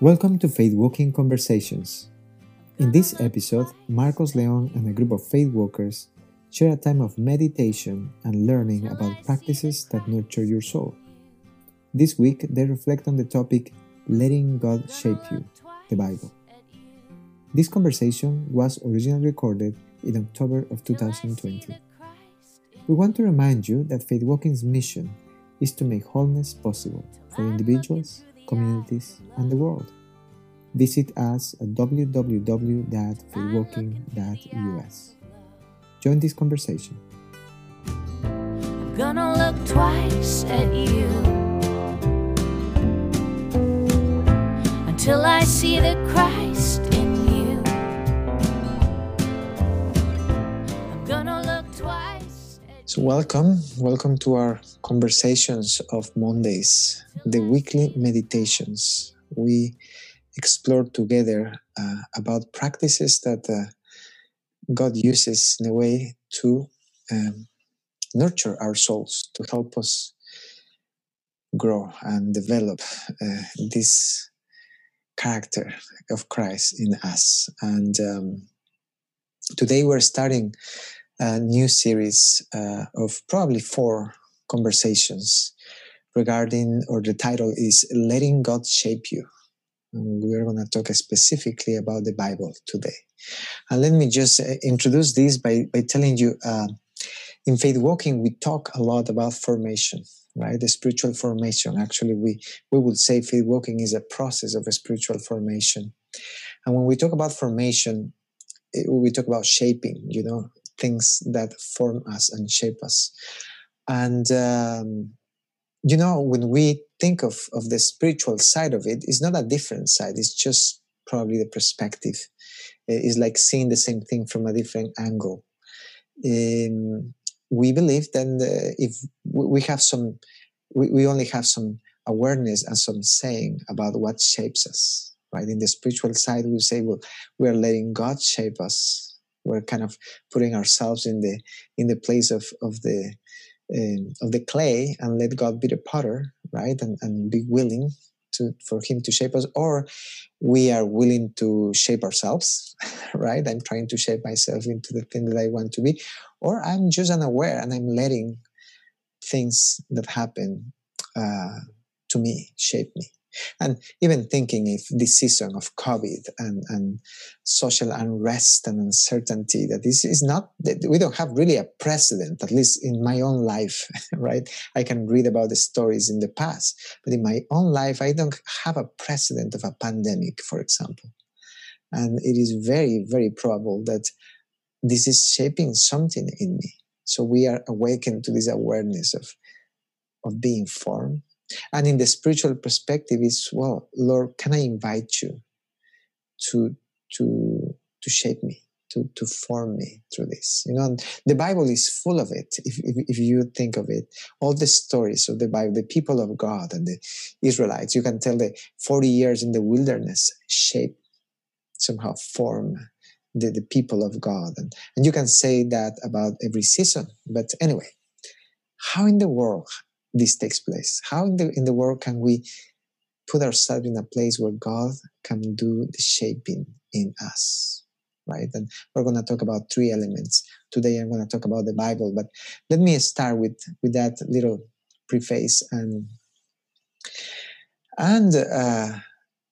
Welcome to Faith Walking Conversations. In this episode, Marcos Leon and a group of faith walkers share a time of meditation and learning about practices that nurture your soul. This week, they reflect on the topic Letting God Shape You, the Bible. This conversation was originally recorded in October of 2020. We want to remind you that Faith Walking's mission is to make wholeness possible for individuals, communities, and the world. Visit us at www.faithwalking.us. Join this conversation. I'm gonna look twice at you until I see the Christ So, welcome, welcome to our conversations of Mondays, the weekly meditations. We explore together uh, about practices that uh, God uses in a way to um, nurture our souls, to help us grow and develop uh, this character of Christ in us. And um, today we're starting a new series uh, of probably four conversations regarding, or the title is Letting God Shape You. We're going to talk specifically about the Bible today. And let me just uh, introduce this by, by telling you uh, in Faith Walking, we talk a lot about formation, right? The spiritual formation. Actually, we, we would say Faith Walking is a process of a spiritual formation. And when we talk about formation, it, we talk about shaping, you know, things that form us and shape us. And, um, you know, when we think of, of the spiritual side of it, it's not a different side, it's just probably the perspective. It's like seeing the same thing from a different angle. Um, we believe that uh, if we have some, we, we only have some awareness and some saying about what shapes us, right? In the spiritual side, we say, well, we are letting God shape us. We're kind of putting ourselves in the in the place of of the um, of the clay and let God be the potter, right? And, and be willing to for Him to shape us, or we are willing to shape ourselves, right? I'm trying to shape myself into the thing that I want to be, or I'm just unaware and I'm letting things that happen uh, to me shape me. And even thinking if this season of COVID and, and social unrest and uncertainty, that this is not, that we don't have really a precedent, at least in my own life, right? I can read about the stories in the past, but in my own life, I don't have a precedent of a pandemic, for example. And it is very, very probable that this is shaping something in me. So we are awakened to this awareness of, of being formed and in the spiritual perspective is well lord can i invite you to to to shape me to to form me through this? You know the bible is full of it if, if, if you think of it. All the stories of the bible the people of god and the israelites you can tell the 40 years in the wilderness shape somehow form the, the people of god. And, and you can say that about every season but anyway how in the world this takes place? How in the in the world can we put ourselves in a place where God can do the shaping in us? Right? And we're gonna talk about three elements. Today I'm gonna talk about the Bible, but let me start with with that little preface and and uh,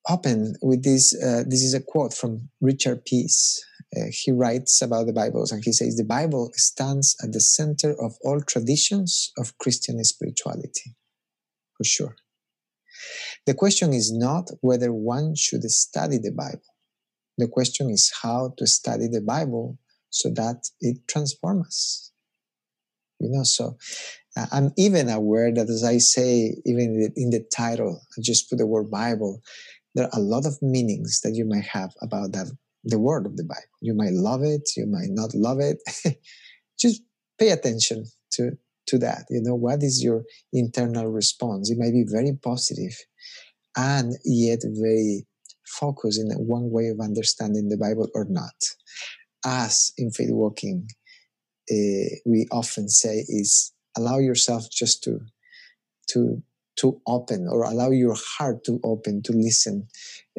open with this. Uh, this is a quote from Richard Peace. Uh, he writes about the Bibles and he says, The Bible stands at the center of all traditions of Christian spirituality, for sure. The question is not whether one should study the Bible. The question is how to study the Bible so that it transforms us. You know, so uh, I'm even aware that as I say, even in the, in the title, I just put the word Bible, there are a lot of meanings that you might have about that the word of the Bible. You might love it, you might not love it. Just pay attention to, to that. You know, what is your internal response? It might be very positive and yet very focused in one way of understanding the Bible or not. As in faith walking, uh, we often say is allow yourself just to to to open or allow your heart to open to listen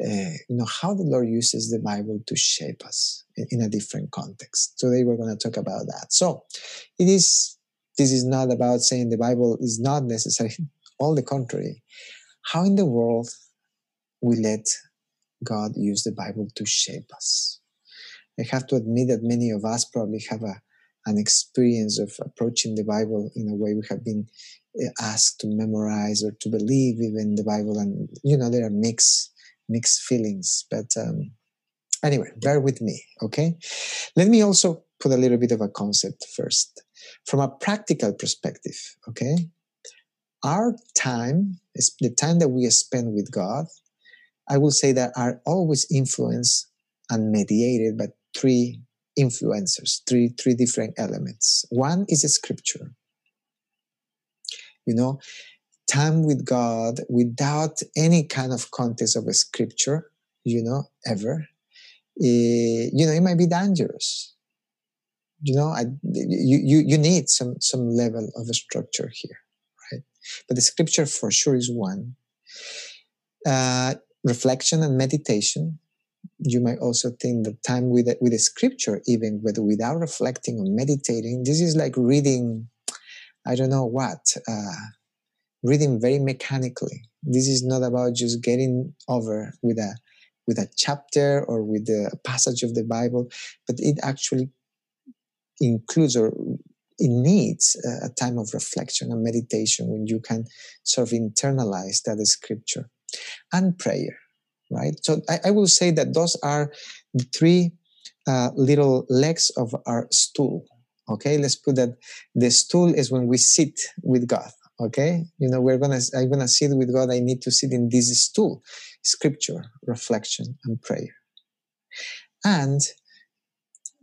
uh, you know how the lord uses the bible to shape us in, in a different context. Today we're going to talk about that. So it is this is not about saying the bible is not necessary. All the contrary. How in the world we let god use the bible to shape us? I have to admit that many of us probably have a, an experience of approaching the bible in a way we have been asked to memorize or to believe even the Bible, and you know there are mixed mixed feelings. But um, anyway, bear with me, okay? Let me also put a little bit of a concept first, from a practical perspective, okay? Our time is the time that we spend with God. I will say that are always influenced and mediated by three influencers, three three different elements. One is a scripture you know time with god without any kind of context of a scripture you know ever uh, you know it might be dangerous. You know I, you, you you need some some level of a structure here right? But the scripture for sure is one. Uh, reflection and meditation. You might also think that time with a, with a scripture even but without reflecting or meditating this is like reading I don't know what, uh, reading very mechanically. This is not about just getting over with a with a chapter or with a passage of the Bible, but it actually includes or it needs a time of reflection and meditation when you can sort of internalize that scripture and prayer, right? So I, I will say that those are the three uh, little legs of our stool okay? Let's put that the stool is when we sit with god okay? You know we're gonna i'm gonna sit with god. I need to sit in this stool scripture reflection and prayer. And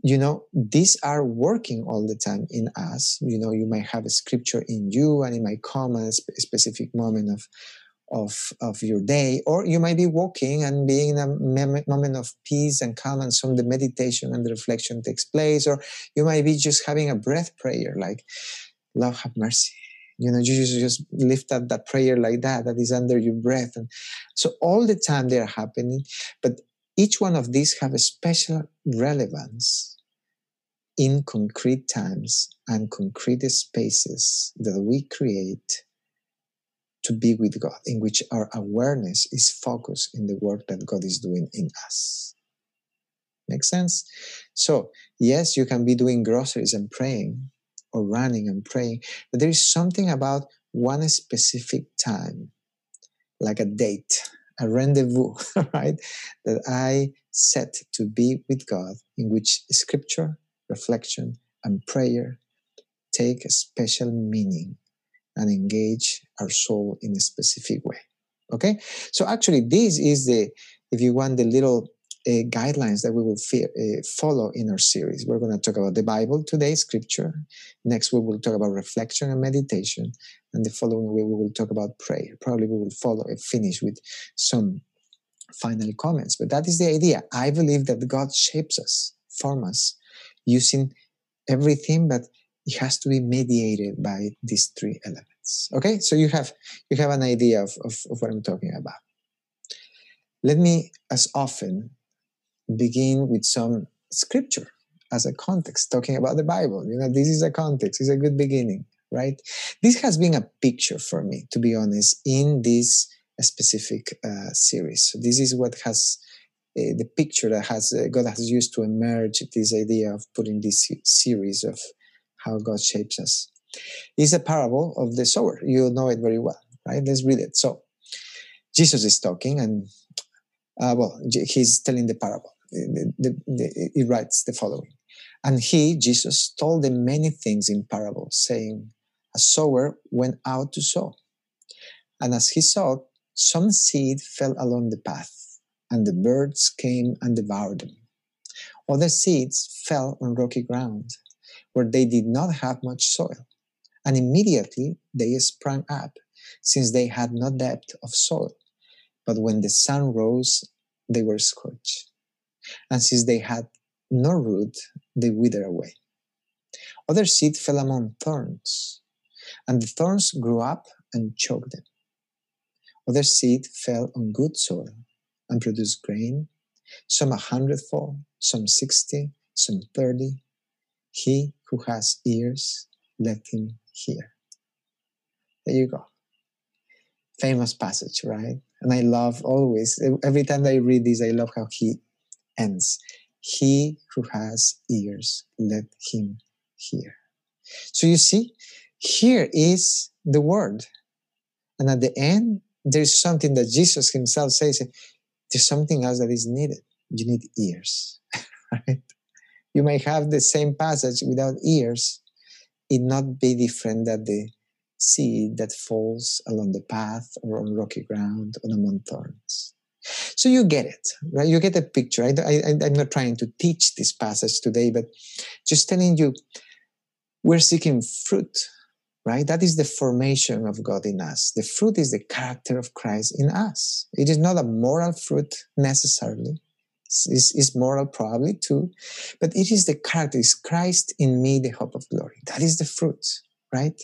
you know these are working all the time in us. You know you might have a scripture in you and it might come at a specific moment of of, of your day, or you might be walking and being in a moment of peace and calm, and some the meditation and the reflection takes place, or you might be just having a breath prayer, like "Lord have mercy." You know, you just, just lift up that prayer like that, that is under your breath, and so all the time they are happening. But each one of these have a special relevance in concrete times and concrete spaces that we create to be with God, in which our awareness is focused in the work that God is doing in us. Make sense? So, yes, you can be doing groceries and praying or running and praying, but there is something about one specific time, like a date, a rendezvous, right? That I set to be with God, in which scripture, reflection, and prayer take a special meaning and engage our soul in a specific way. Okay, so actually, this is the, if you want, the little uh, guidelines that we will uh, follow in our series. We're going to talk about the Bible today, Scripture. Next, we will talk about reflection and meditation, and the following week we will talk about prayer. Probably we will follow and finish with some final comments. But that is the idea. I believe that God shapes us, form us, using everything, but it has to be mediated by these three elements. Okay, so you have you have an idea of, of, of what I'm talking about. Let me, as often, begin with some scripture as a context, talking about the Bible. You know, this is a context, it's a good beginning, right? This has been a picture for me, to be honest, in this specific uh, series. So this is what has uh, the picture that has uh, God has used to emerge this idea of putting this series of how God shapes us. It's a parable of the sower. You know it very well, right? Let's read it. So, Jesus is talking, and uh, well, he's telling the parable. The, the, the, he writes the following And he, Jesus, told them many things in parables, saying, A sower went out to sow. And as he sowed, some seed fell along the path, and the birds came and devoured them. Other seeds fell on rocky ground where they did not have much soil. And immediately they sprang up, since they had no depth of soil. But when the sun rose, they were scorched. And since they had no root, they withered away. Other seed fell among thorns, and the thorns grew up and choked them. Other seed fell on good soil and produced grain, some a hundredfold, some sixty, some thirty. He who has ears, let him hear. There you go. Famous passage, right? And I love always, every time I read this, I love how he ends. He who has ears, let him hear. So you see, here is the word. And at the end, there's something that Jesus himself says there's something else that is needed. You need ears, right? You may have the same passage without ears, it not be different that the seed that falls along the path or on rocky ground or among thorns. So you get it, right? You get a picture. I, I, I'm not trying to teach this passage today, but just telling you we're seeking fruit, right? That is the formation of God in us. The fruit is the character of Christ in us. It is not a moral fruit necessarily. It's, it's moral probably too, but it is the character. is Christ in me, the hope of glory. That is the fruit right?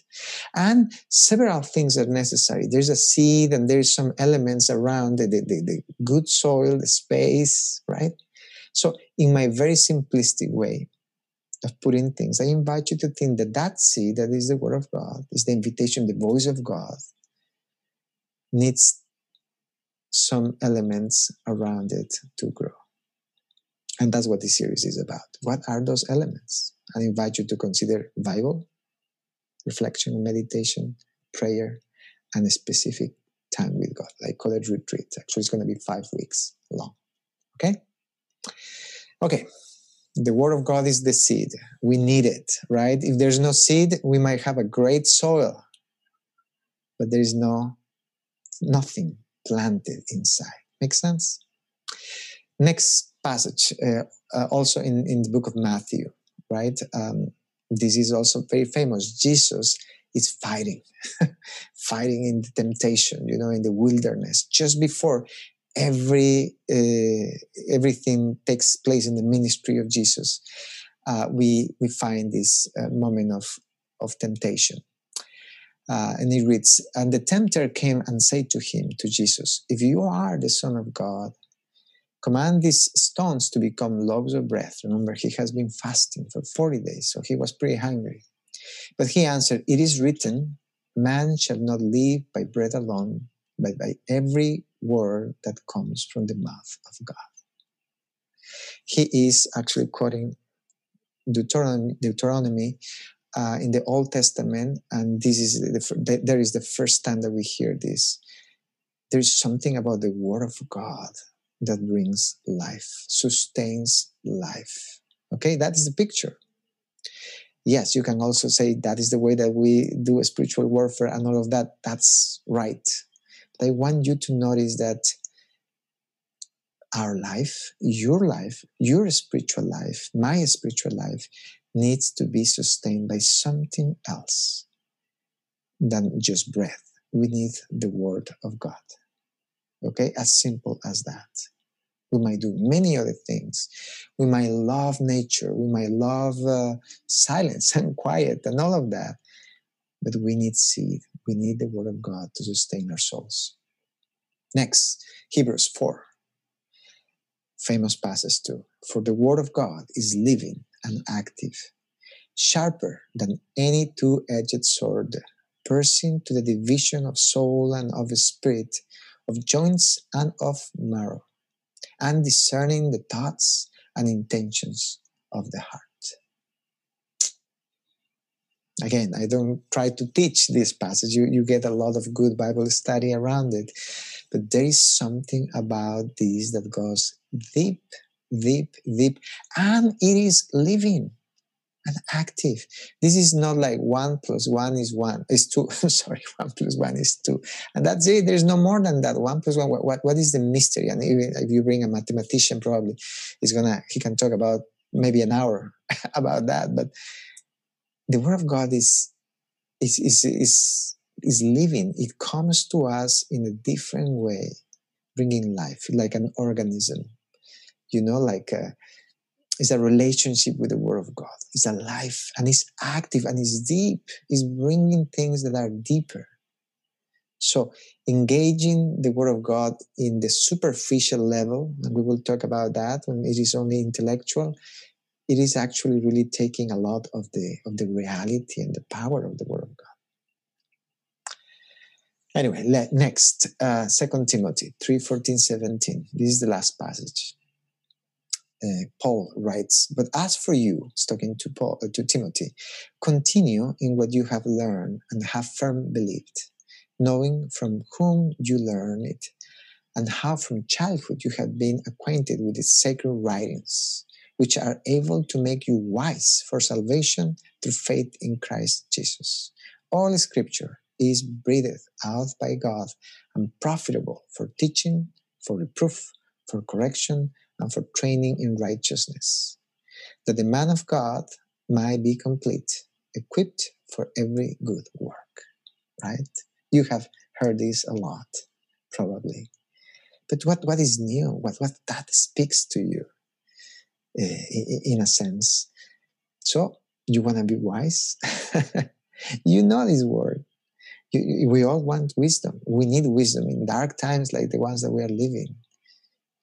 And several things are necessary. There's a seed and there's some elements around the, the, the, the, good soil, the space, right? So, in my very simplistic way of putting things, I invite you to think that that seed, that is the Word of God, is the invitation, the voice of God, needs some elements around it to grow. And that's what this series is about. What are those elements? I invite you to consider Bible, reflection, meditation, prayer, and a specific time with God. like it retreat. Actually, it's going to be five weeks long. Okay? Okay. The word of God is the seed. We need it, right? If there's no seed, we might have a great soil, but there is no nothing planted inside. Make sense? Next passage, uh, uh, also in, in the book of Matthew, right? Um, this is also very famous. Jesus is fighting, fighting in the temptation, you know, in the wilderness, just before every uh, everything takes place in the ministry of Jesus. Uh, we we find this uh, moment of of temptation. Uh, and he reads, and the tempter came and said to him, to Jesus, If you are the Son of God, command these stones to become loaves of bread. Remember, he has been fasting for 40 days, so he was pretty hungry. But he answered, It is written, man shall not live by bread alone, but by every word that comes from the mouth of God. He is actually quoting Deuteronomy, Deuteronomy uh, in the Old Testament, and this is the, there is the first time that we hear this. There's something about the Word of God that brings life, sustains life. Okay, that is the picture. Yes, you can also say that is the way that we do spiritual warfare and all of that. That's right. But I want you to notice that our life, your life, your spiritual life, my spiritual life needs to be sustained by something else than just breath. We need the Word of God. Okay, as simple as that. We might do many other things. We might love nature. We might love uh, silence and quiet and all of that. But we need seed. We need the Word of God to sustain our souls. Next, Hebrews 4. Famous passage too. For the Word of God is living and active, sharper than any two edged sword, piercing to the division of soul and of spirit, of joints and of marrow and discerning the thoughts and intentions of the heart. Again, I don't try to teach this passage. You, you get a lot of good Bible study around it. But there is something about this that goes deep, deep, deep, and it is living and active. This is not like one plus one is one, is two. Sorry, one plus one is two. And that's it. There's no more than that. One plus one. What, what, what is the mystery? And even if you bring a mathematician, probably he's gonna, he can talk about maybe an hour about that. But the word of God is, is, is, is, is living. It comes to us in a different way, bringing life, like an organism, you know, like, a, it's a relationship with the Word of God. It's a life and it's active and it's deep. It's bringing things that are deeper. So, engaging the Word of God in the superficial level, and we will talk about that when it is only intellectual, it is actually really taking a lot of the of the reality and the power of the Word of God. Anyway, next, uh, 2 Timothy 3 14, 17. This is the last passage. Uh, Paul writes, But as for you, talking to, Paul, uh, to Timothy, continue in what you have learned and have firm believed, knowing from whom you learned it, and how from childhood you have been acquainted with the sacred writings, which are able to make you wise for salvation through faith in Christ Jesus. All scripture is breathed out by God and profitable for teaching, for reproof, for correction, and for training in righteousness, that the man of God might be complete, equipped for every good work. Right? You have heard this a lot, probably. But what, what is new? What, what that speaks to you, uh, in a sense. So, you want to be wise? you know this word we all want wisdom. We need wisdom in dark times like the ones that we are living.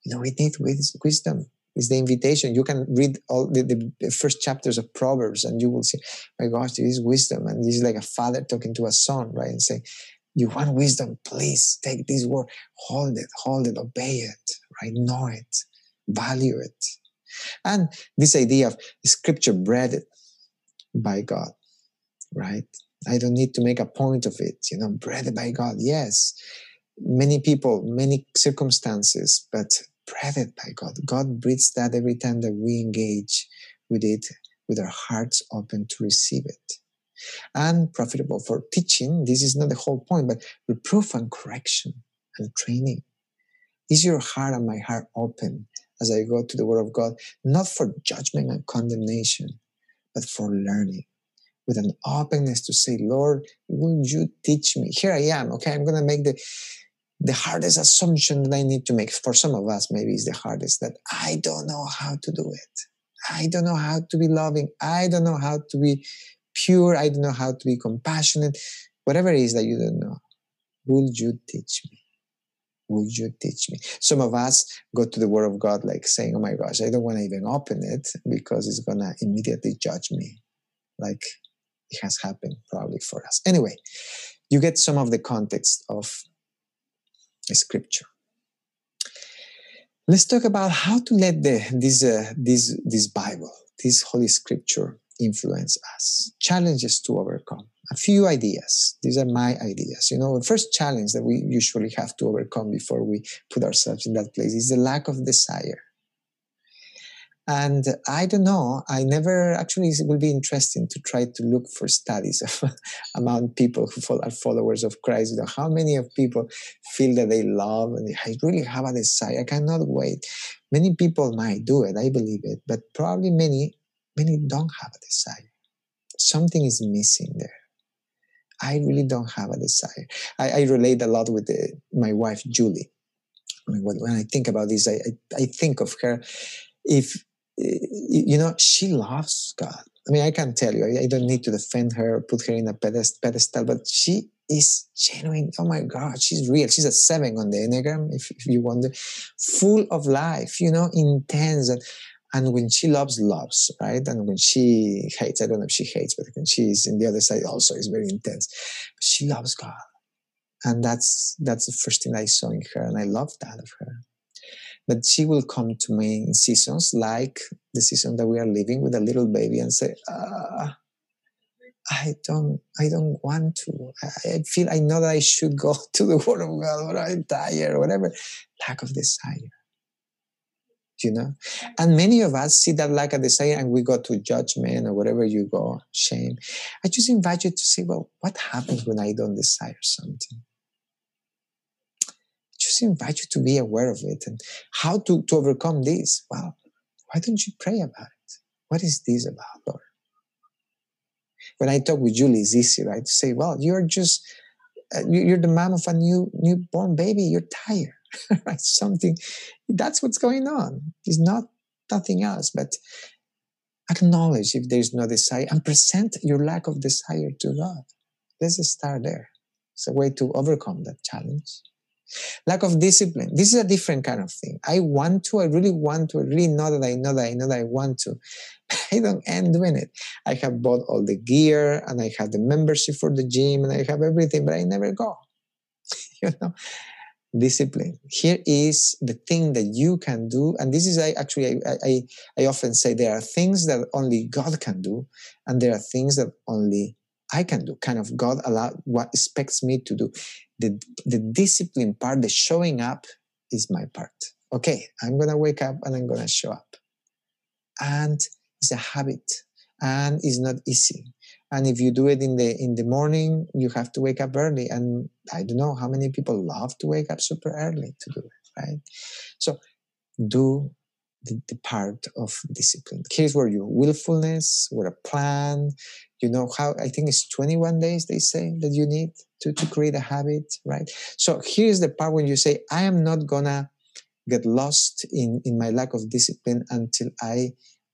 You know, we need wisdom. It's the invitation. You can read all the, the first chapters of Proverbs and you will see, my gosh, there is wisdom. And this is like a father talking to a son, right? And saying, you want wisdom, please take this word, hold it, hold it, obey it, right? Know it, value it. And this idea of scripture breaded by God, right? I don't need to make a point of it, you know, breathed by God. Yes, many people, many circumstances, but breathed by God. God breathes that every time that we engage with it, with our hearts open to receive it. And profitable for teaching, this is not the whole point, but reproof and correction and training. Is your heart and my heart open as I go to the Word of God, not for judgment and condemnation, but for learning? with an openness to say, Lord, will you teach me? Here I am. Okay, I'm going to make the the hardest assumption that I need to make for some of us, maybe is the hardest that I don't know how to do it. I don't know how to be loving. I don't know how to be pure. I don't know how to be compassionate. Whatever it is that you don't know, will you teach me? Will you teach me? Some of us go to the Word of God like saying, Oh my gosh, I don't want to even open it because it's going to immediately judge me. Like, it has happened probably for us. Anyway, you get some of the context of scripture. Let's talk about how to let the, this, uh, this, this Bible, this Holy Scripture influence us. Challenges to overcome. A few ideas. These are my ideas. You know, the first challenge that we usually have to overcome before we put ourselves in that place is the lack of desire. And I don't know, I never actually, it will be interesting to try to look for studies of, among people who are followers of Christ. You know, how many of people feel that they love and I really have a desire. I cannot wait. Many people might do it, I believe it, but probably many, many don't have a desire. Something is missing there. I really don't have a desire. I, I relate a lot with the, my wife, Julie. I mean, when I think about this, I, I, I think of her if you know, she loves God. I mean, I can tell you, I, don't need to defend her put her in a pedestal, but she is genuine. Oh my God, she's real. She's a seven on the Enneagram, if, if you wonder, full of life, you know, intense. And, and when she loves, loves, right? And when she hates, I don't know if she hates, but when she's in the other side also is very intense. But she loves God. And that's that's the first thing I saw in her, and I love that of her but she will come to me in seasons like the season that we are living with a little baby and say, ah, I don't, I don't want to. I feel, I know that I should go to the Word of God, or I'm tired, or whatever. Lack of desire. You know, and many of us see that lack of desire, and we go to judgment or whatever you go, shame. I just invite you to say, well, what happens when I don't desire something? Just invite you to be aware of it and how to, to overcome this. Well, why don't you pray about it? What is this about, Lord? When I talk with Julie, it's easy, right? To say, well, you're just, uh, you're the mom of a new newborn baby. You're tired, right? Something, that's what's going on. It's not nothing else, but acknowledge if there's no desire and present your lack of desire to God. Let's start there. It's a way to overcome that challenge. Lack of discipline. This is a different kind of thing. I want to, I really want to, I really know that I know that I know that I want to. I don't end doing it. I have bought all the gear and I have the membership for the gym and I have everything, but I never go. you know, discipline. Here is the thing that you can do, and this is I actually I, I I often say there are things that only God can do, and there are things that only I can do. Kind of God allow what expects me to do. The the discipline part, the showing up, is my part. Okay, I'm gonna wake up and I'm gonna show up, and it's a habit, and it's not easy. And if you do it in the in the morning you have to wake up early. And i don't know how many people love to wake up super early to do it right? So do the, the part of discipline. Here's where your willfulness where a plan you know how i think it's 21 days they say that you need to, to create a habit right? So here's the part when you say i am not gonna get lost in in my lack of discipline until i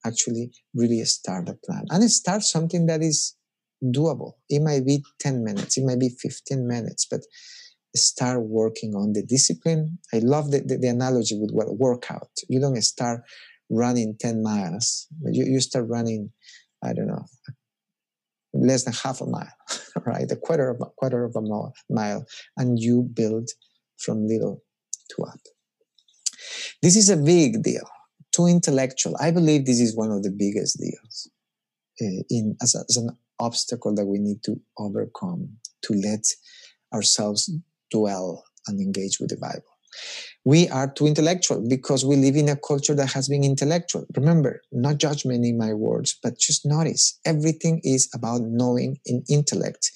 actually really start a plan. And start something that is doable. It might be 10 minutes, it might be 15 minutes, but start working on the discipline. I love the, the, the analogy with what workout. You don't start running 10 miles, you, you start running, I don't know, less than half a mile, right? A quarter of a quarter of a mile, and you build from little to up. This is a big deal. Too intellectual. I believe this is one of the biggest deals uh, in as, a, as an obstacle that we need to overcome to let ourselves dwell and engage with the Bible. We are too intellectual because we live in a culture that has been intellectual. Remember, not judgment in my words, but just notice everything is about knowing in intellect,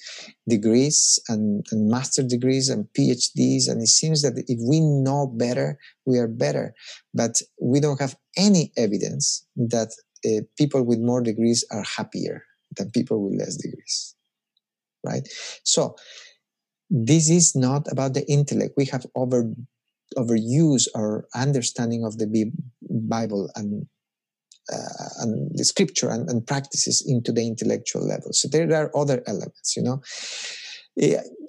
degrees and, and master degrees and PhDs. And it seems that if we know better, we are better. But we don't have any evidence that uh, people with more degrees are happier than people with less degrees. Right? So this is not about the intellect. We have over overused our understanding of the Bible and uh, and the scripture and, and, practices into the intellectual level. So there are other elements, you know.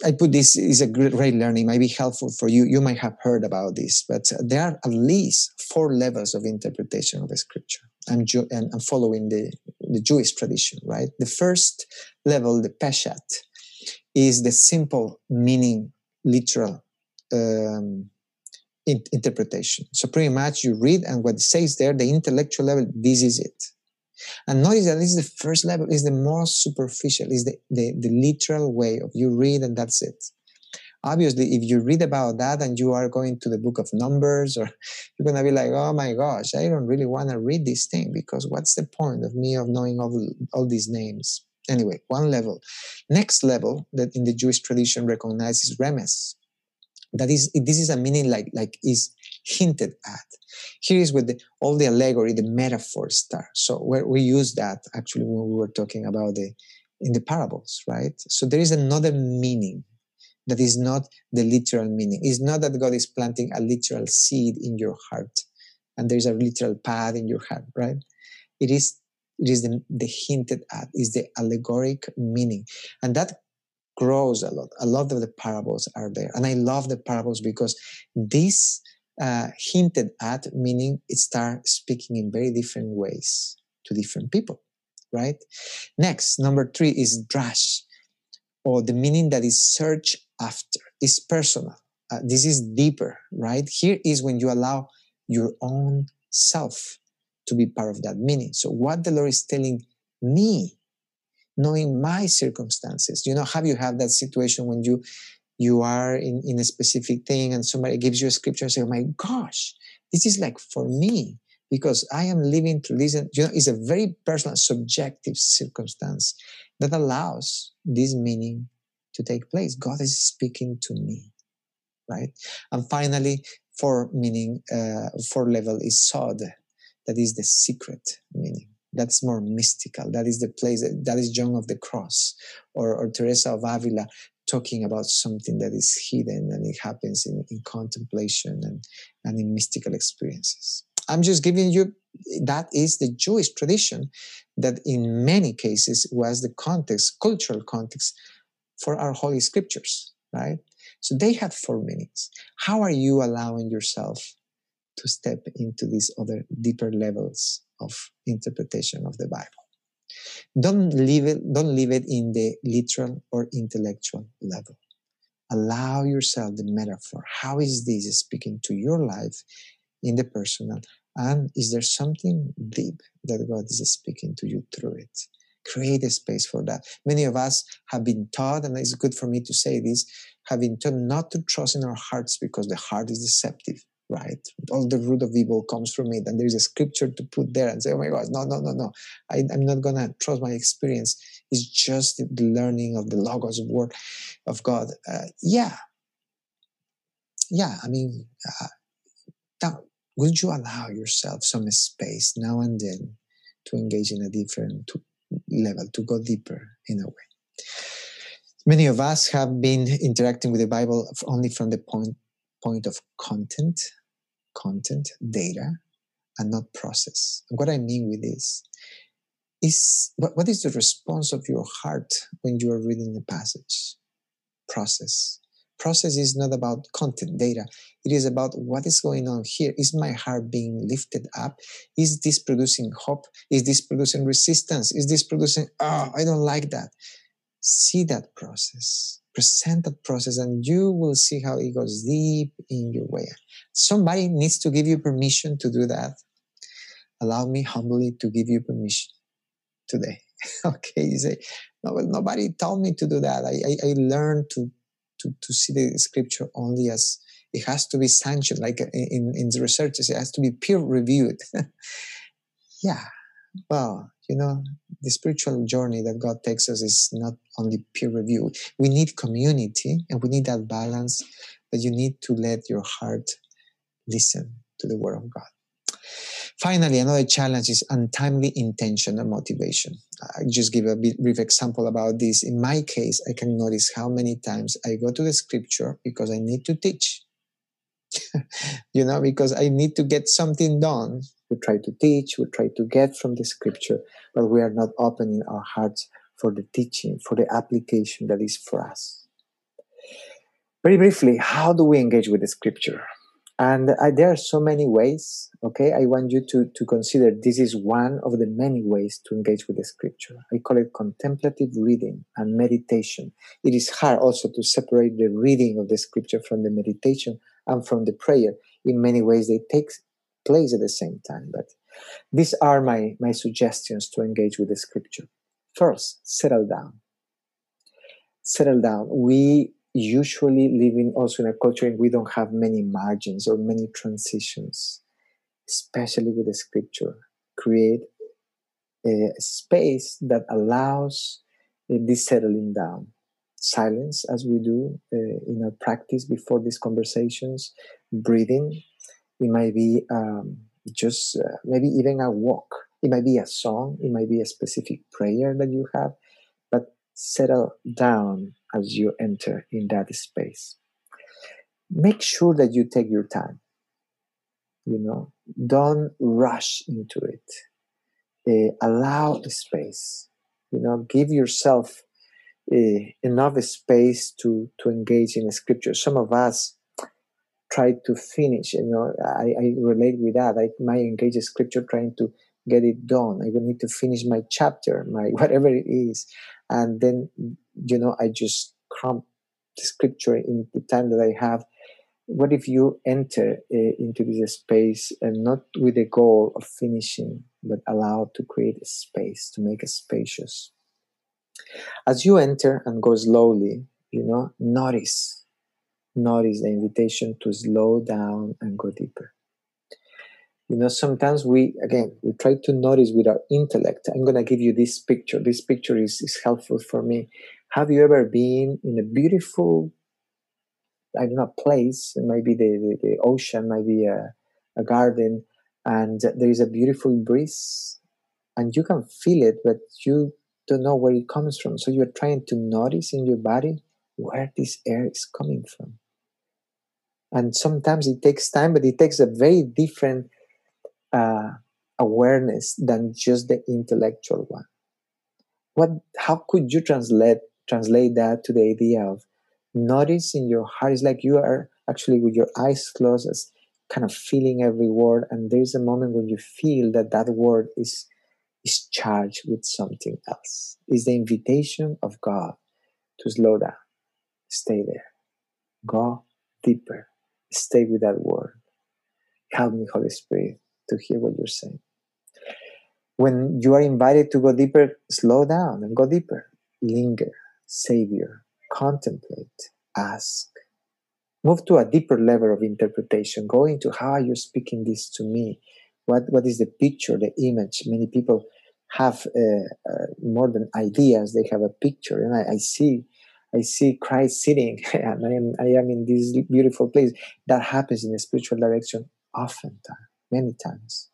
I put this is a great, learning, might be helpful for you. You might have heard about this, but there are at least four levels of interpretation of the scripture. I'm, and I'm following the, the Jewish tradition, right? The first level, the Peshat, is the simple meaning, literal um, in- interpretation. So pretty much you read and what it says there, the intellectual level, this is it. And notice that this is the first level, is the most superficial, is the, the, the literal way of you read and that's it. Obviously, if you read about that and you are going to the book of Numbers, or you're gonna be like, oh my gosh, I don't really want to read this thing because what's the point of me of knowing all, all these names? Anyway, one level. Next level that in the Jewish tradition recognizes remez. That is, this is a meaning like like is hinted at. Here is with the, all the allegory, the metaphor start. So where we use that actually when we were talking about the in the parables, right? So there is another meaning that is not the literal meaning. It's not that God is planting a literal seed in your heart and there's a literal path in your heart, right? It is it is the, the hinted at, is the allegoric meaning. And that grows a lot. A lot of the parables are there. And I love the parables because this uh, hinted at, meaning it starts speaking in very different ways to different people, right? Next, number three is drash, or the meaning that is searched after, is personal. Uh, this is deeper, right? Here is when you allow your own self to be part of that meaning. So, what the Lord is telling me, knowing my circumstances, you know, have you had that situation when you you are in, in a specific thing and somebody gives you a scripture and say, oh my gosh, this is like for me because I am living through this. And, you know, it's a very personal, subjective circumstance that allows this meaning to take place. God is speaking to me, right? And finally, four meaning, uh, four level is sod. That is the secret meaning. That's more mystical. That is the place, that, that is John of the Cross or, or Teresa of Avila talking about something that is hidden and it happens in, in contemplation and, and in mystical experiences. I'm just giving you that is the Jewish tradition that in many cases was the context, cultural context for our holy scriptures. right? So they had four meanings. How are you allowing yourself to step into these other deeper levels of interpretation of the Bible? Don't leave it, don't leave it in the literal or intellectual level. Allow yourself the metaphor. How is this speaking to your life in the personal? And is there something deep that God is speaking to you through it? Create a space for that. Many of us have been taught, and it's good for me to say this, have been taught not to trust in our hearts because the heart is deceptive, right? All the root of evil comes from it. And there's a scripture to put there and say, oh my God, no, no, no, no. I, I'm not going to trust my experience. It's just the learning of the Logos word of God. Uh, yeah. Yeah, I mean, uh, would you allow yourself some space now and then to engage in a different level, to go deeper in a way. Many of us have been interacting with the Bible only from the point, point of content, content, data, and not process. And what I mean with this is what, what is the response of your heart when you are reading the passage? Process. Process is not about content, data. It is about what is going on here. Is my heart being lifted up? Is this producing hope? Is this producing resistance? Is this producing, oh, I don't like that? See that process. Present that process, and you will see how it goes deep in your way. Somebody needs to give you permission to do that. Allow me humbly to give you permission today. okay, you say, no, nobody told me to do that. I, I, I learned to to, to see the scripture only as it has to be sanctioned, like in, in the researches, it has to be peer reviewed. yeah, well, you know, the spiritual journey that God takes us is not only peer review. We need community and we need that balance that you need to let your heart listen to the word of God. Finally, another challenge is untimely intention and motivation. I just give a brief example about this. In my case, I can notice how many times I go to the scripture because I need to teach. you know, because I need to get something done. We try to teach, we try to get from the scripture, but we are not opening our hearts for the teaching, for the application that is for us. Very briefly, how do we engage with the scripture? And uh, there are so many ways, okay? I want you to, to consider this is one of the many ways to engage with the scripture. I call it contemplative reading and meditation. It is hard also to separate the reading of the scripture from the meditation and from the prayer. In many ways, they take place at the same time. But these are my, my suggestions to engage with the scripture. First, settle down. Settle down. We usually living also in a culture and we don't have many margins or many transitions, especially with the scripture. Create a space that allows this settling down. Silence, as we do uh, in our practice before these conversations, breathing. It might be um, just uh, maybe even a walk. It might be a song. It might be a specific prayer that you have, but settle down as you enter in that space. Make sure that you take your time. You know, don't rush into it. Uh, allow the space. You know, give yourself uh, enough space to to engage in scripture. Some of us try to finish. You know, I, I relate with that. I might engage in scripture trying to get it done. I will need to finish my chapter, my whatever it is, and then you know I just cramp the scripture in the time that I have. What if you enter uh, into this space and not with the goal of finishing, but allow to create a space to make it spacious? As you enter and go slowly, you know, notice, notice the invitation to slow down and go deeper. You know sometimes we again we try to notice with our intellect. I'm going to give you this picture. This picture is, is helpful for me. Have you ever been in a beautiful i don't know place? It might be the, the, the ocean might be a, a garden and there is a beautiful breeze and you can feel it but you don't know where it comes from. So you're trying to notice in your body where this air is coming from and sometimes it takes time but it takes a very different uh, awareness than just the intellectual one. What? How could you translate translate that to the idea of Notice in your heart, it's like you are actually with your eyes closed, as kind of feeling every word. And there's a moment when you feel that that word is, is charged with something else. Is the invitation of God to slow down, stay there, go deeper, stay with that word. Help me, Holy Spirit, to hear what you're saying. When you are invited to go deeper, slow down and go deeper. Linger, Savior, contemplate, ask. Move to a deeper level of interpretation. Go into how you're speaking this to me. What, what is the picture, the image? Many people have uh, uh, more than ideas; they have a picture, and I, I see, I see Christ sitting, and I am, I am in this beautiful place. That happens in a spiritual direction often, many times.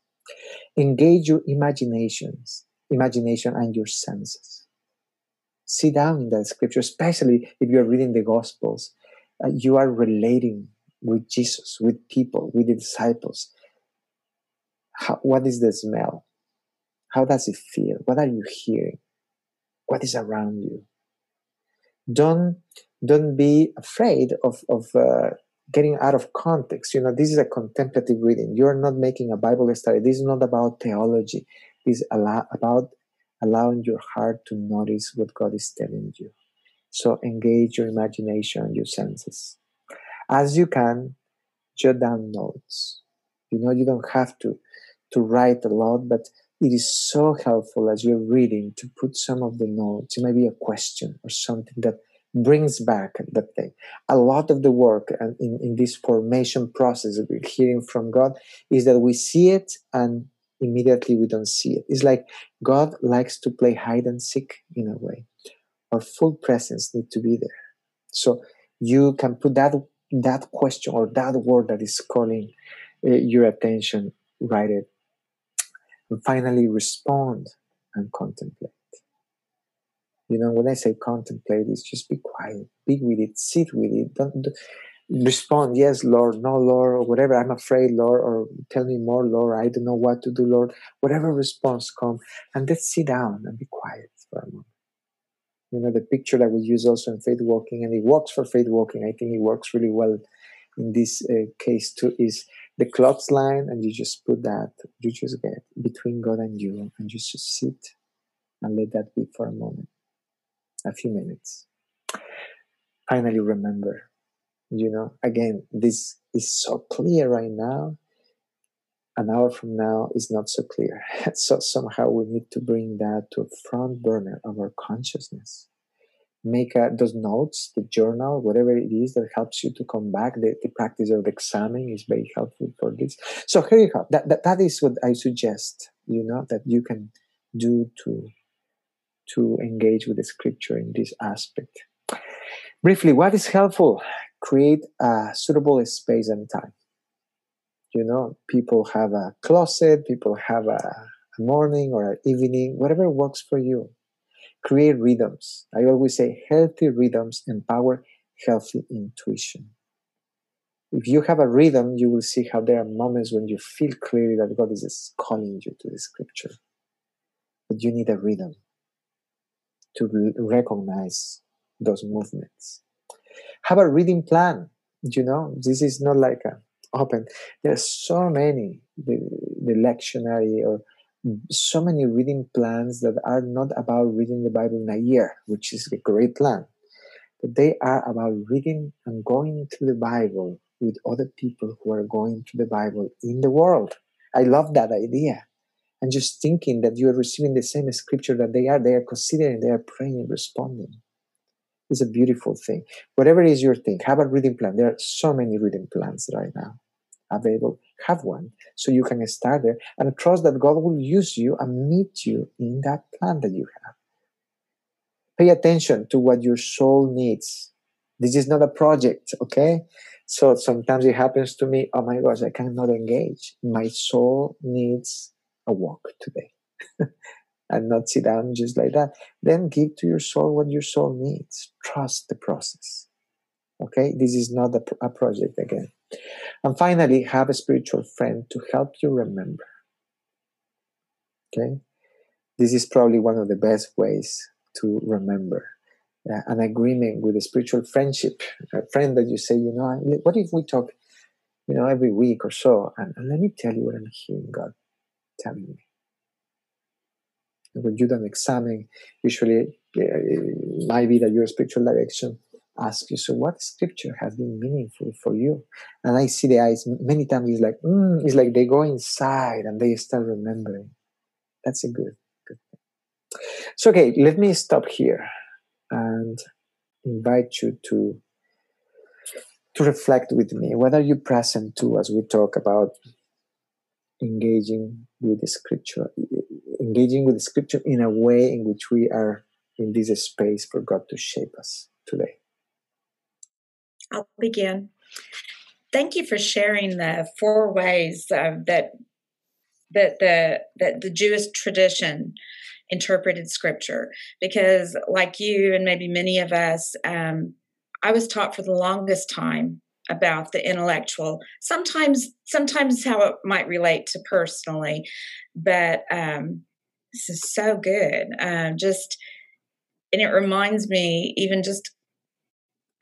Engage your imaginations, imagination and your senses sit down in that scripture, especially if you're reading the Gospels. Uh, you are relating with Jesus, with people, with the disciples. How, what is the smell? How does it feel? What are you hearing? What is around you? Don't don't be afraid of of uh, getting out of context. You know, this is a contemplative reading. You're not making a Bible study. This is not about theology. This is about allowing your heart to notice what God is telling you. So engage your imagination your senses. As you can, jot down notes. You know, you don't have to, to write a lot, but it is so helpful as you're reading to put some of the notes. maybe a question or something that brings back that thing. A lot of the work in, in this formation process we're hearing from God is that we see it and immediately we don't see it. It's like God likes to play hide and seek in a way. Our full presence need to be there. So you can put that that question or that word that is calling uh, your attention, write it, and finally respond and contemplate. You know, when I say contemplate, it's just be quiet, be with it, sit with it. Don't, respond, yes, Lord, no, Lord, or whatever, I'm afraid, Lord, or tell me more, Lord, I don't know what to do, Lord. Whatever response come, and let's sit down and be quiet for a moment. You know, the picture that we use also in faith walking, and it works for faith walking. I think it works really well in this uh, case too, is the clocks line, and you just put that, you just get between God and you, and you just sit and let that be for a moment, a few minutes. Finally, remember you know again this is so clear right now. An hour from now is not so clear. So somehow we need to bring that to a front burner of our consciousness make a, those notes the journal whatever it is that helps you to come back. The, the practice of the examen is very helpful for this. So here you have that, that that is what i suggest you know that you can do to to engage with the scripture in this aspect. Briefly what is helpful? Create a suitable space and time. You know, people have a closet, people have a, a morning or an evening, whatever works for you. Create rhythms. I always say healthy rhythms empower healthy intuition. If you have a rhythm, you will see how there are moments when you feel clearly that God is calling you to the scripture. But you need a rhythm to recognize those movements have a reading plan you know this is not like a open are so many the, the lectionary or so many reading plans that are not about reading the bible in a year which is a great plan but they are about reading and going through the bible with other people who are going through the bible in the world i love that idea and just thinking that you are receiving the same scripture that they are they are considering they are praying and responding is a beautiful thing. Whatever is your thing, have a reading plan. There are so many reading plans right now available. Have one so you can start there and trust that God will use you and meet you in that plan that you have. Pay attention to what your soul needs. This is not a project, okay? So sometimes it happens to me, oh my gosh, I cannot engage. My soul needs a walk today. and not sit down just like that. Then give to your soul what your soul needs. Trust the process. Okay, this is not a, a project again. And finally, have a spiritual friend to help you remember. Okay, this is probably one of the best ways to remember. uh, an agreement with a spiritual friendship, a friend that you say, you know, what if we talk, you know, every week or so, and, and let me tell you what I'm hearing God telling me. And when you don't examine, usually uh, it might be that your spiritual direction asks you, so what scripture has been meaningful for you? And I see the eyes many times. It's like, mm, it's like they go inside and they start remembering. That's a good, good thing. So okay, let me stop here and invite you to to reflect with me. What are you present to as we talk about engaging with the scripture, engaging with the scripture in a way in which we are in this space for God to shape us today? I'll begin. Thank you for sharing the four ways uh, that that the that the Jewish tradition interpreted scripture. Because like you and maybe many of us um, i was taught for the longest time about the intellectual. Sometimes sometimes how it might relate to personally but um, this is so good. Uh, just and it reminds me even just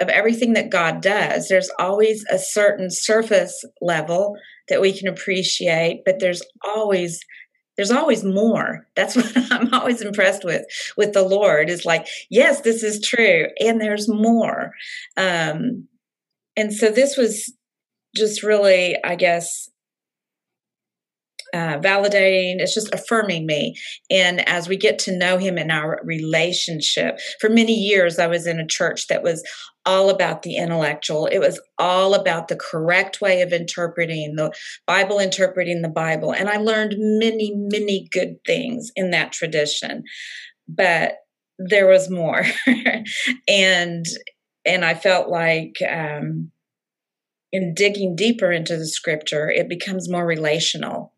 of everything that god does there's always a certain surface level that we can appreciate but there's always there's always more. That's what i'm always impressed with with the lord is like yes this is true and there's more. Um and so this was just really i guess uh, validating it's just affirming me. And as we get to know him in our relationship for many years i was in a church that was all about the intellectual it was all about the correct way of interpreting the bible interpreting the bible and i learned many many good things in that tradition but there was more and and i felt like um in digging deeper into the scripture it becomes more relational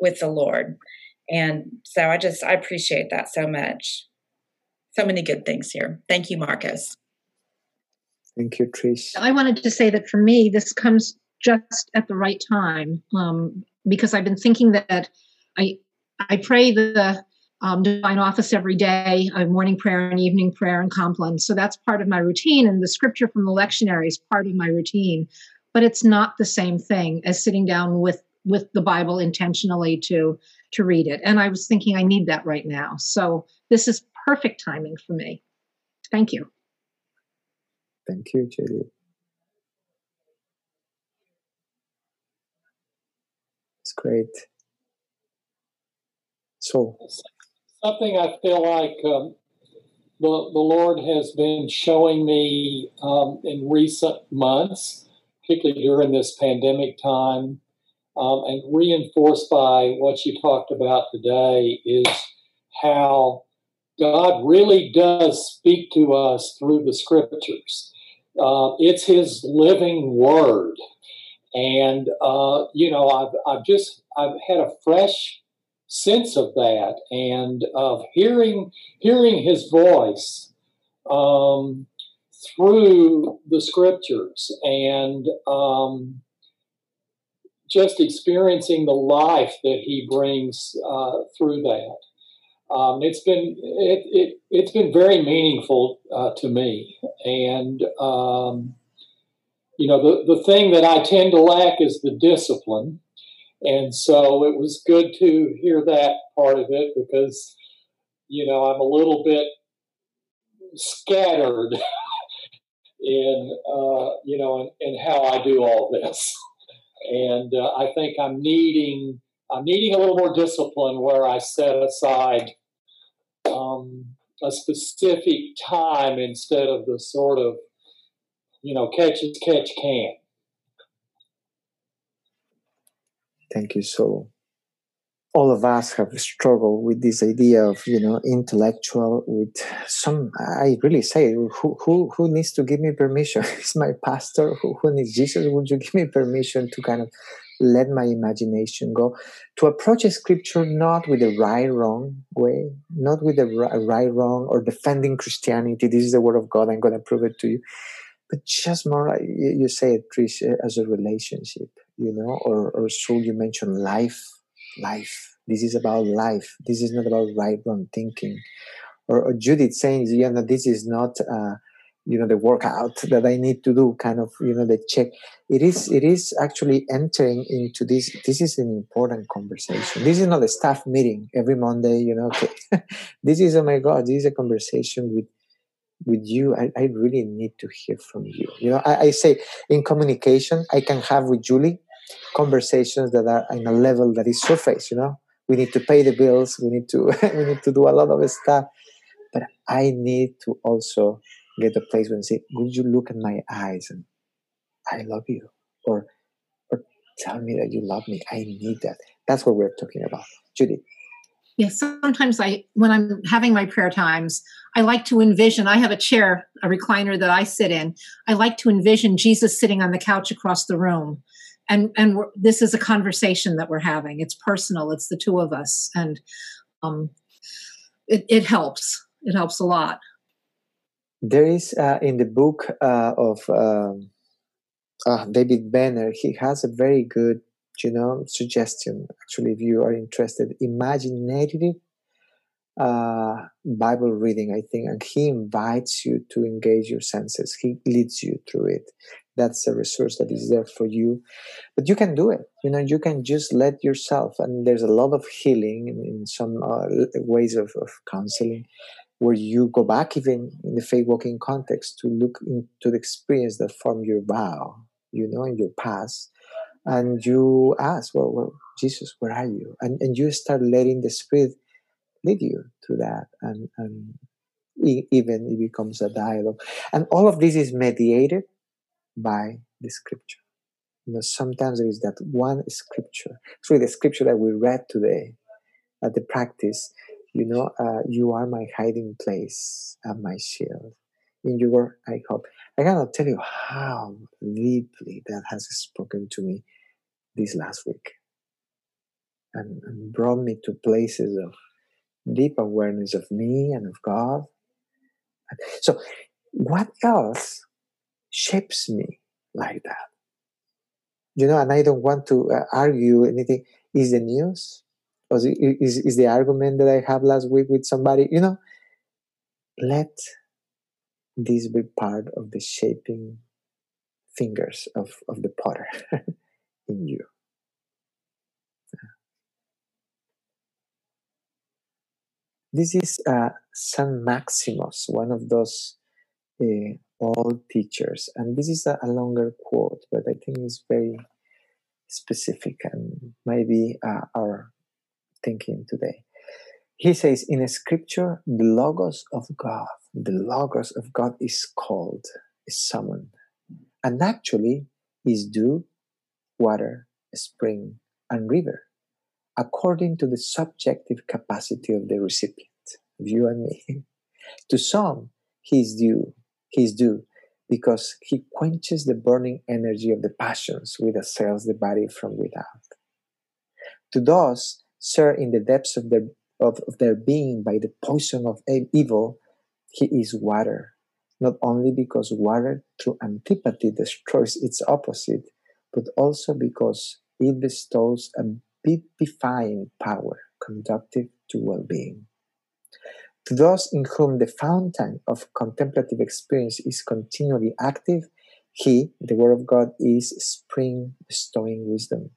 with the Lord. And so I just, I appreciate that so much. So many good things here. Thank you, Marcos. Thank you, Trish. I wanted to say that for me, this comes just at the right time um, because I've been thinking that I I pray the um, divine office every day, a morning prayer and evening prayer and Compline. So that's part of my routine, and the scripture from the lectionary is part of my routine. But it's not the same thing as sitting down with with the Bible intentionally to to read it. And I was thinking I need that right now. So this is perfect timing for me. Thank you. Thank you, Judy. It's great. So something I feel like um, the the Lord has been showing me um, in recent months, particularly during this pandemic time, um, and reinforced by what you talked about today is how God really does speak to us through the scriptures. Uh, it's His living word, and uh, you know, I've I've just I've had a fresh sense of that and of hearing hearing His voice um, through the scriptures and. Um, just experiencing the life that he brings uh, through that. Um, it's been it, it it's been very meaningful uh, to me, and um, you know the the thing that I tend to lack is the discipline, and so it was good to hear that part of it because you know I'm a little bit scattered in uh, you know in, in how I do all this. And uh, I think I'm needing I'm needing a little more discipline where I set aside um, a specific time instead of the sort of you know catch as catch can. Thank you. So all of us have struggled with this idea of you know intellectual with some i really say who who who needs to give me permission? Is my pastor. Who, who needs jesus? Would you give me permission to kind of let my imagination go to approach a scripture not with a right wrong way not with a right wrong or defending christianity this is the word of god i'm going to prove it to you but just more you say it Trish, as a relationship you know or or so you mentioned life life. This is about life. This is not about right wrong thinking or, or Judith saying, you know, this is not, uh, you know, the workout that I need to do, kind of, you know, the check. It is, it is actually entering into this. This is an important conversation. This is not a staff meeting every Monday, you know. Okay. this is, oh my God, this is a conversation with with you I, I really need to hear from you you know I, I say in communication i can have with julie conversations that are in a level that is surface you know we need to pay the bills we need to we need to do a lot of stuff but i need to also get the place when you say would you look in my eyes and i love you or or tell me that you love me i need that that's what we're talking about judy Yes, sometimes I, when I'm having my prayer times, I like to envision. I have a chair, a recliner that I sit in. I like to envision Jesus sitting on the couch across the room, and and this is a conversation that we're having. It's personal. It's the two of us, and um, it it helps. It helps a lot. There is uh, in the book uh, of uh, David Benner. He has a very good you know suggestion. Actually if you are interested imaginative uh, bible reading i think and he invites you to engage your senses. He leads you through it. That's a resource that is there for you. But you can do it. You know you can just let yourself and there's a lot of healing in, in some uh, ways of, of counseling where you go back even in the faith walking context to look into the experience that formed your vow you know in your past and you ask, well, well, Jesus, where are you? And, and you start letting the Spirit lead you to that. And, and even it becomes a dialogue. And all of this is mediated by the scripture. You know, sometimes there is that one scripture. Through the scripture that we read today at the practice, you know, uh, you are my hiding place and my shield. In your, I hope. I cannot tell you how deeply that has spoken to me this last week and, and brought me to places of deep awareness of me and of God. So, what else shapes me like that? You know, and I don't want to uh, argue anything. Is the news? Or is, is the argument that I have last week with somebody? You know, let this be part of the shaping fingers of, of the potter. in you. This is uh, San Maximus, one of those uh, old teachers, and this is a, a, longer quote, but I think it's very specific and maybe uh, our thinking today. He says, in scripture, the Logos of God, the Logos of God is called, is summoned, and actually is dew water, spring, and river, according to the subjective capacity of the recipient, you and me. to some, he is dew, he is dew because he quenches the burning energy of the passions which assails the body from without. To those served in the depths of their, of, of their being by the poison of evil, he is water, not only because water through antipathy destroys its opposite, but also because it bestows a vivifying power conductive to well being. To those in whom the fountain of contemplative experience is continually active, He, the Word of God, is spring bestowing wisdom.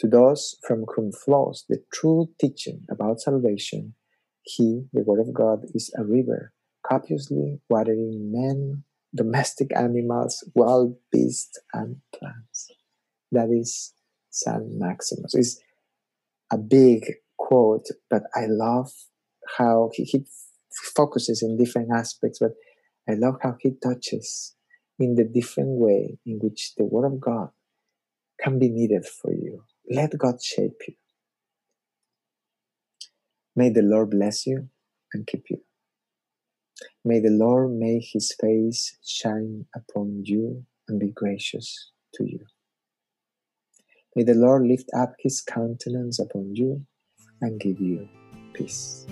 To those from whom flows the true teaching about salvation, He, the Word of God, is a river copiously watering men domestic animals, wild beasts, and plants. That is San Maximus. It's a big quote, but I love how he, he focuses in different aspects, but I love how he touches in the different way in which the Word of God can be needed for you. Let God shape you. May the Lord bless you and keep you. May the Lord make his face shine upon you and be gracious to you. May the Lord lift up his countenance upon you and give you peace.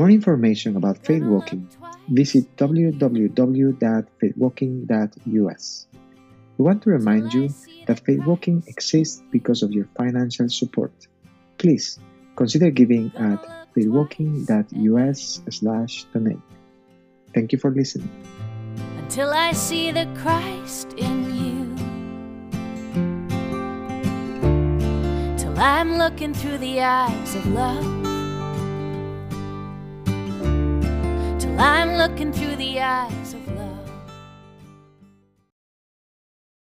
More information about faith walking, visit www.faithwalking.us. We want to remind you that Faith Walking exists because of your financial support. Please consider giving at faithwalking.us slash donate. Thank you for listening. until I see the Christ in you. Till I'm looking through the eyes of love. I'm looking through the eyes